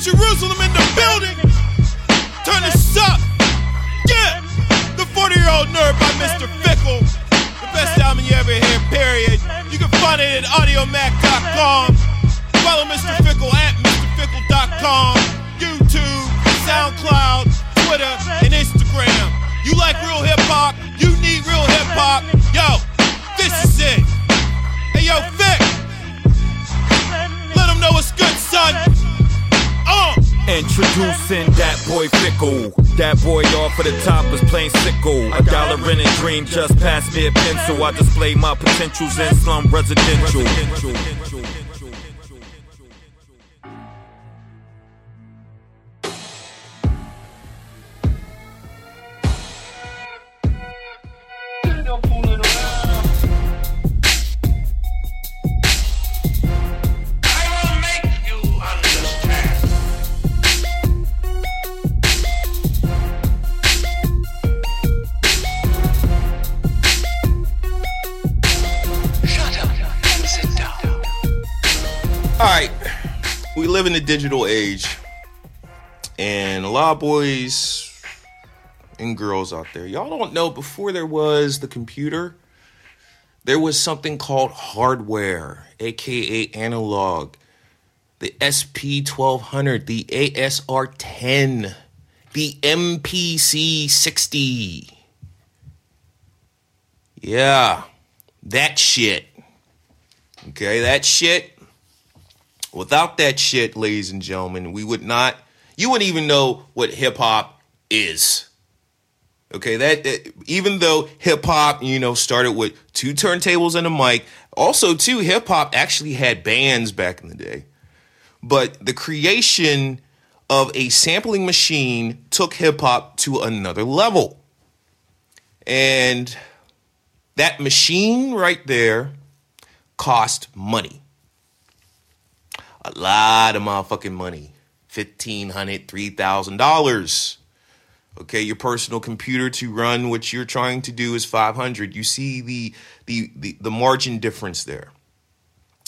Jerusalem in the building. Turn this up. Yeah. The 40 year old nerd by Mr. Fickle. The best album you ever hear, period. You can find it at audiomack.com. Follow Mr. Fickle at MrFickle.com. YouTube, SoundCloud, Twitter, and Instagram. You like real hip hop? You need real hip hop? Yo, Introducing that boy Fickle. That boy off of the top is plain sickle. A dollar in a dream, just pass me a pencil. I display my potentials in slum residential. Live in the digital age, and a lot of boys and girls out there, y'all don't know before there was the computer, there was something called hardware, aka analog, the SP 1200, the ASR 10, the MPC 60. Yeah, that shit. Okay, that shit Without that shit, ladies and gentlemen, we would not, you wouldn't even know what hip hop is. Okay, that, that- even though hip hop, you know, started with two turntables and a mic, also too, hip hop actually had bands back in the day. But the creation of a sampling machine took hip hop to another level. And that machine right there cost money a lot of motherfucking money. $1500 $3000 okay your personal computer to run what you're trying to do is 500 you see the the the, the margin difference there.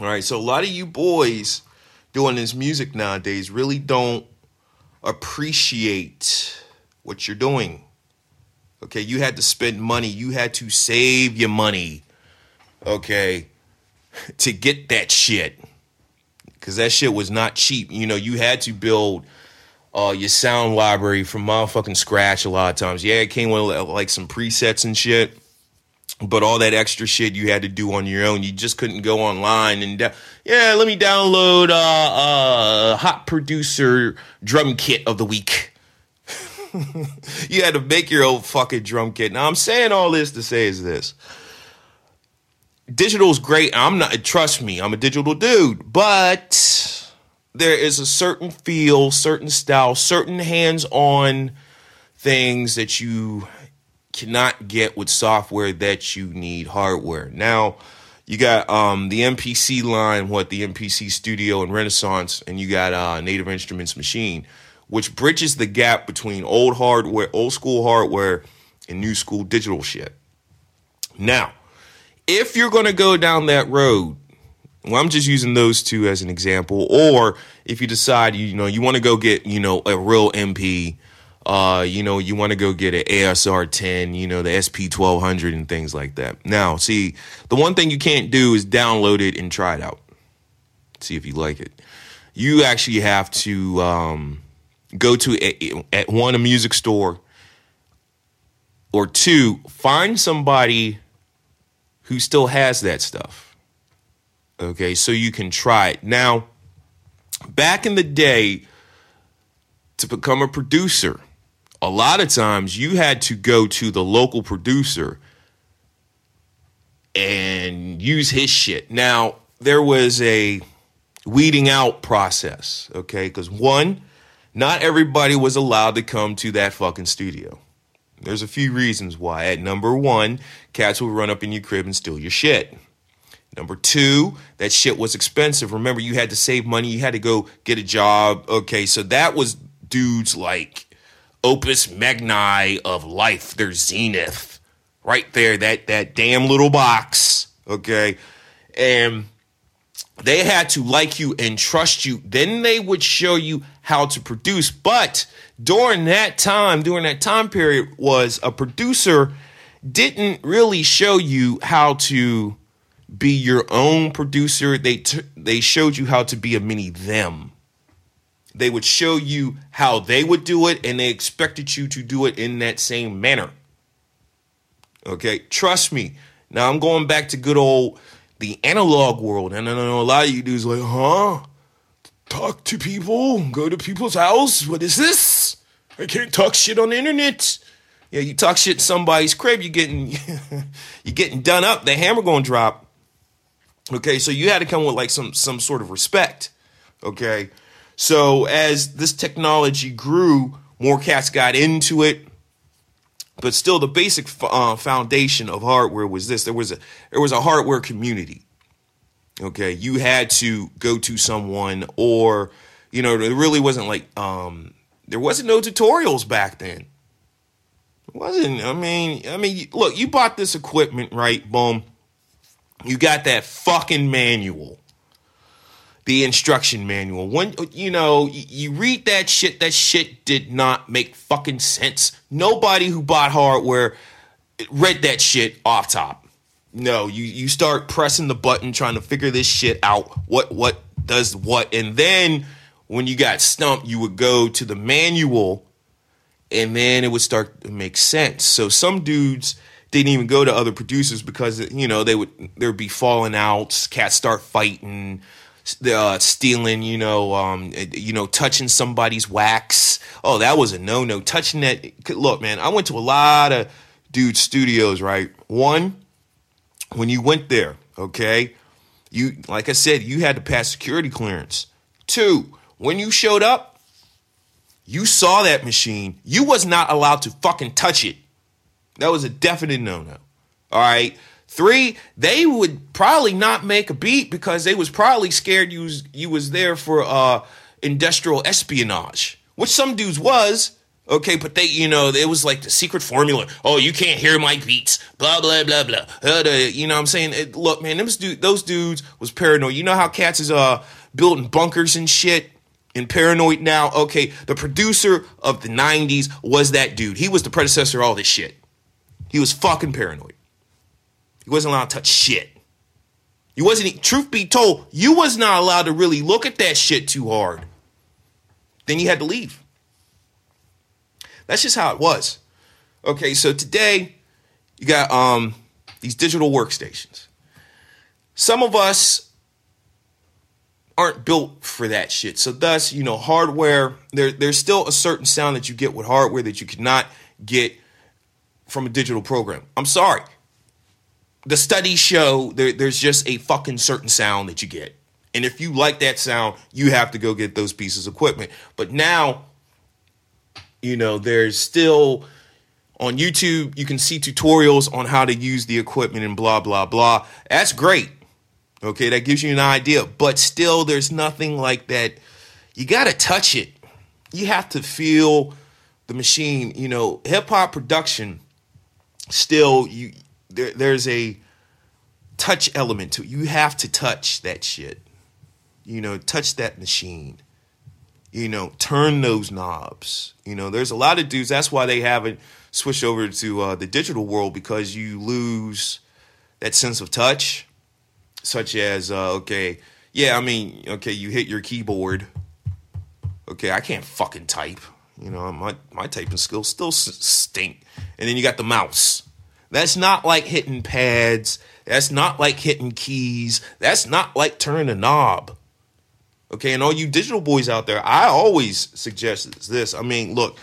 All right so a lot of you boys doing this music nowadays really don't appreciate what you're doing. Okay you had to spend money. You had to save your money. Okay to get that shit because that shit was not cheap. You know, you had to build uh, your sound library from motherfucking scratch a lot of times. Yeah, it came with like some presets and shit, but all that extra shit you had to do on your own. You just couldn't go online and da- yeah, let me download uh, uh, Hot Producer Drum Kit of the week. you had to make your own fucking drum kit. Now I'm saying all this to say is this digital's great. I'm not trust me, I'm a digital dude, but there is a certain feel, certain style, certain hands-on things that you cannot get with software that you need hardware. Now, you got um, the MPC line, what the MPC Studio and Renaissance, and you got uh, Native Instruments Maschine, which bridges the gap between old hardware, old school hardware, and new school digital shit. Now, if you're going to go down that road, well, I'm just using those two as an example. Or if you decide, you know, you want to go get, you know, a real MP, uh, you know, you want to go get an ASR 10, you know, the SP 1200 and things like that. Now, see, the one thing you can't do is download it and try it out. See if you like it. You actually have to um, go to a, at one a music store or two, find somebody who still has that stuff. Okay, so you can try it. Now, back in the day, to become a producer, a lot of times you had to go to the local producer and use his shit. Now, there was a weeding out process, okay? Because one, not everybody was allowed to come to that fucking studio. There's a few reasons why. At number one, cats will run up in your crib and steal your shit. Number two, that shit was expensive. Remember, you had to save money. You had to go get a job. Okay, so that was dudes like opus magni of life. Their zenith, right there. That that damn little box. Okay, and they had to like you and trust you. Then they would show you how to produce. But during that time, during that time period, was a producer didn't really show you how to be your own producer. They t- they showed you how to be a mini them. They would show you how they would do it, and they expected you to do it in that same manner. Okay, trust me. Now I'm going back to good old the analog world, and I know a lot of you dudes like, huh? Talk to people, go to people's house. What is this? I can't talk shit on the internet. Yeah, you talk shit somebody's crib, you're getting you're getting done up. The hammer gonna drop. Okay, so you had to come with like some some sort of respect. Okay, so as this technology grew, more cats got into it but still the basic uh, foundation of hardware was this. There was a there was a hardware community. Okay? You had to go to someone or you know there really wasn't like um there wasn't no tutorials back then. It wasn't i mean i mean look you bought this equipment right boom. You got that fucking manual the instruction manual. When you know you read that shit, that shit did not make fucking sense. Nobody who bought hardware read that shit off top. No, you you start pressing the button trying to figure this shit out. What what does what, and then when you got stumped, you would go to the manual, and then it would start to make sense. So some dudes didn't even go to other producers because you know they would there would be falling outs, cats start fighting uh, stealing, you know, um, you know, touching somebody's wax. Oh, that was a no no. Touching that. Look, man, I went to a lot of dude studios. Right, one when you went there, okay, you like I said, you had to pass security clearance. Two, when you showed up, you saw that machine. You was not allowed to fucking touch it. That was a definite no no. All right. Three, they would probably not make a beat because they was probably scared you was you was there for uh industrial espionage, which some dudes was. Okay, but they, you know, it was like the secret formula. Oh, you can't hear my beats. Blah blah blah blah. Uh, you know, what I'm saying, it, look, man, those dude, those dudes was paranoid. You know how cats is uh building bunkers and shit and paranoid now. Okay, the producer of the '90s was that dude. He was the predecessor of all this shit. He was fucking paranoid. You wasn't allowed to touch shit. You wasn't, truth be told, you was not allowed to really look at that shit too hard. Then you had to leave. That's just how it was. Okay, so today you got um these digital workstations. Some of us aren't built for that shit. So thus, you know, hardware, there there's still a certain sound that you get with hardware that you cannot get from a digital program. I'm sorry the studies show there, there's just a fucking certain sound that you get. And if you like that sound, you have to go get those pieces of equipment. But now, you know, there's still on YouTube, you can see tutorials on how to use the equipment and blah, blah, blah. That's great. Okay, that gives you an idea. But still, there's nothing like that. You got to touch it. You have to feel the machine. You know, hip hop production, still, you there, there's a touch element to it. You have to touch that shit. You know, touch that machine. You know, turn those knobs. You know, there's a lot of dudes. That's why they haven't switched over to uh, the digital world because you lose that sense of touch, such as uh, okay, yeah, I mean, okay, you hit your keyboard. Okay, I can't fucking type. You know, my my typing skills still stink. And then you got the mouse. That's not like hitting pads. That's not like hitting keys. That's not like turning a knob. Okay, and all you digital boys out there, I always suggest this. I mean, look,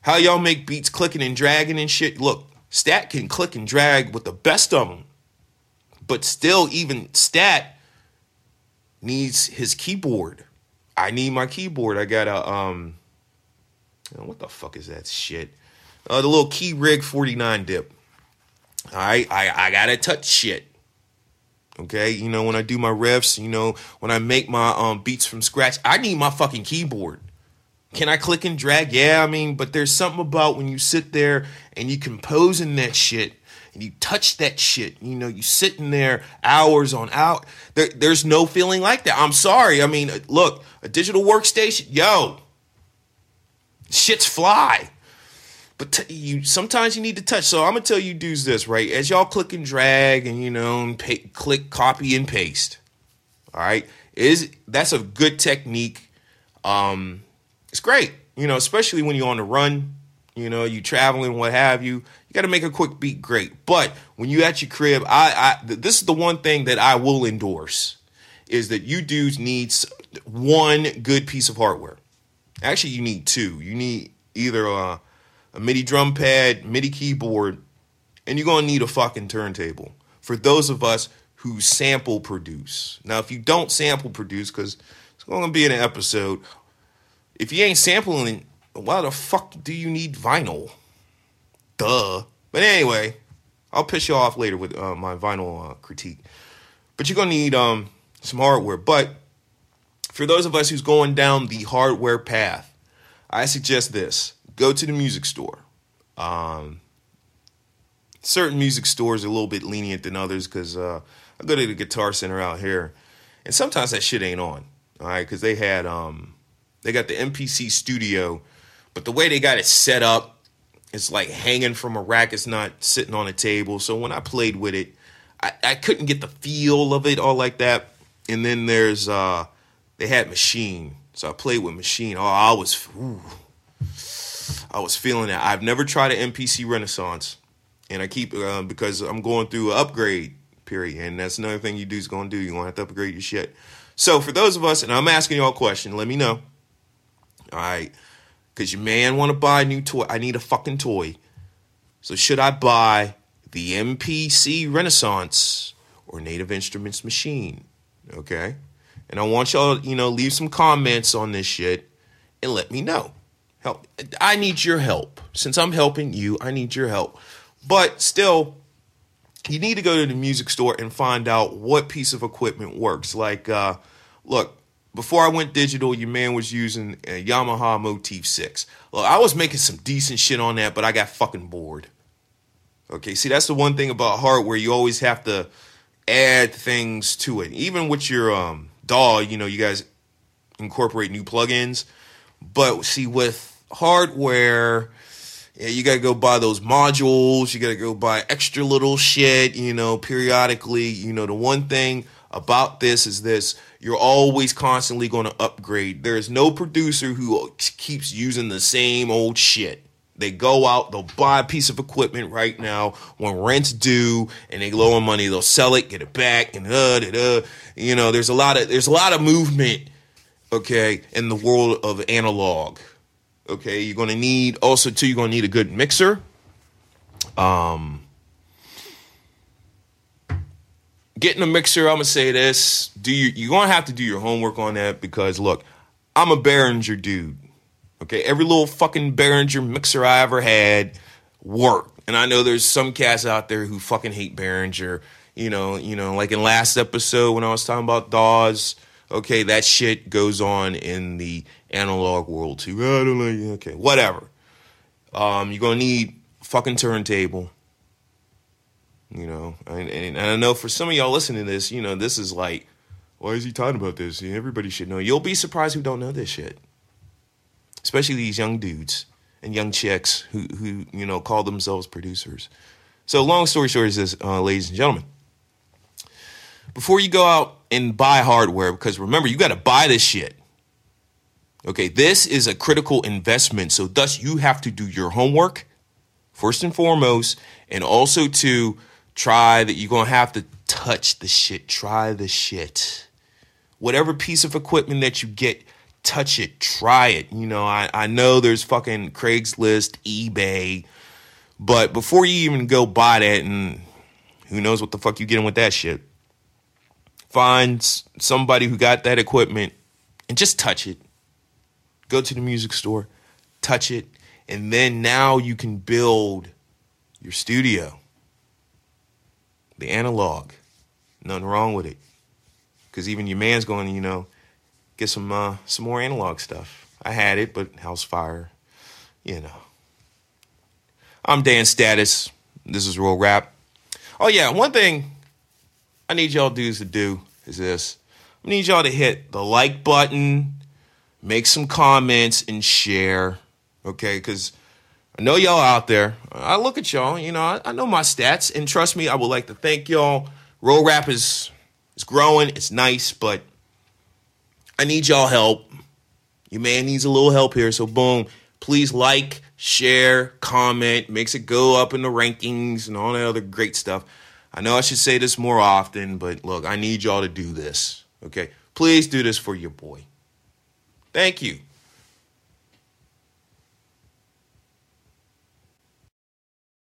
how y'all make beats clicking and dragging and shit. Look, Stat can click and drag with the best of them, but still, even Stat needs his keyboard. I need my keyboard. I got a um, what the fuck is that shit? Uh, the little Keyrig 49 dip. I I I gotta touch shit. Okay, you know when I do my riffs, you know when I make my um beats from scratch, I need my fucking keyboard. Can I click and drag? Yeah, I mean, but there's something about when you sit there and you composing that shit, and you touch that shit. You know, you sitting there hours on out. There, there's no feeling like that. I'm sorry. I mean, look, a digital workstation, yo, shits fly. But t- you sometimes you need to touch. So I'm gonna tell you dudes this right as y'all click and drag and you know and pay, click copy and paste. All right, is that's a good technique. Um, it's great, you know, especially when you're on the run. You know, you traveling, what have you. You got to make a quick beat great. But when you at your crib, I, I this is the one thing that I will endorse is that you dudes need one good piece of hardware. Actually, you need two. You need either a, a MIDI drum pad, MIDI keyboard, and you're gonna need a fucking turntable. For those of us who sample produce. Now, if you don't sample produce, because it's gonna be an episode, if you ain't sampling, why the fuck do you need vinyl? Duh. But anyway, I'll piss you off later with uh, my vinyl uh, critique. But you're gonna need um some hardware. But for those of us who's going down the hardware path, I suggest this: go to the music store. Um, certain music stores are a little bit lenient than others because uh, I go to the Guitar Center out here, and sometimes that shit ain't on. All right, because they had um, they got the MPC Studio, but the way they got it set up, it's like hanging from a rack. It's not sitting on a table. So when I played with it, I, I couldn't get the feel of it all like that. And then there's uh, they had Maschine, so I played with Maschine. Oh, I was, ooh, I was feeling it. I've never tried an MPC Renaissance, and I keep uh, because I'm going through an upgrade period, and that's another thing you do is going to do. You're going to have to upgrade your shit. So for those of us, and I'm asking y'all a question, let me know. All right, because your man want to buy a new toy. I need a fucking toy. So should I buy the MPC Renaissance or Native Instruments Maschine? Okay. And I want y'all, you know, leave some comments on this shit and let me know. Help. I need your help. Since I'm helping you, I need your help. But still, you need to go to the music store and find out what piece of equipment works. Like, uh, look, before I went digital, your man was using a Yamaha Motif 6. Look, I was making some decent shit on that, but I got fucking bored. Okay, see, that's the one thing about hardware. You always have to add things to it. Even with your um, DAW, you know, you guys incorporate new plugins. But see, with hardware, yeah, you gotta go buy those modules. You gotta go buy extra little shit, you know, periodically. You know, the one thing about this is this you're always constantly going to upgrade. There's no producer who keeps using the same old shit. They go out, they'll buy a piece of equipment right now when rent's due, and they low on money. They'll sell it, get it back, and uh, da, da. you know, there's a lot of there's a lot of movement, okay, in the world of analog. Okay, you're gonna need also too. You're gonna need a good mixer. Um, getting a mixer. I'm gonna say this: do you you're gonna have to do your homework on that because look, I'm a Behringer dude. Okay, every little fucking Behringer mixer I ever had worked. And I know there's some cats out there who fucking hate Behringer. You know, you know, like in last episode when I was talking about DAWs, okay, that shit goes on in the analog world too. I don't like okay, whatever. Um, you're gonna need fucking turntable. You know, and, and, I know for some of y'all listening to this, you know, this is like, why is he talking about this? Everybody should know. You'll be surprised who don't know this shit especially these young dudes and young chicks who who you know call themselves producers. So long story short is this, uh, ladies and gentlemen. Before you go out and buy hardware, because remember you got to buy this shit. Okay, this is a critical investment, so thus you have to do your homework first and foremost, and also to try that you're gonna have to touch the shit, try the shit. Whatever piece of equipment that you get, touch it, try it. You know, I, I know there's fucking Craigslist, eBay, but before you even go buy that, and who knows what the fuck you getting with that shit, find somebody who got that equipment and just touch it. Go to the music store, touch it, and then now you can build your studio. The analog. Nothing wrong with it. Because even your man's going, you know, get some uh, some more analog stuff. I had it, but house fire, you know. I'm Dan Status. This is Real Rap. Oh yeah, one thing I need y'all dudes to do is this. I need y'all to hit the like button, make some comments, and share. Okay, because I know y'all out there. I look at y'all. You know, I, I, know my stats, and trust me, I would like to thank y'all. Real Rap is is growing. It's nice, but I need y'all help. Your man needs a little help here. So boom, please like, share, comment, makes it go up in the rankings and all that other great stuff. I know I should say this more often, but look, I need y'all to do this. Okay? Please do this for your boy. Thank you.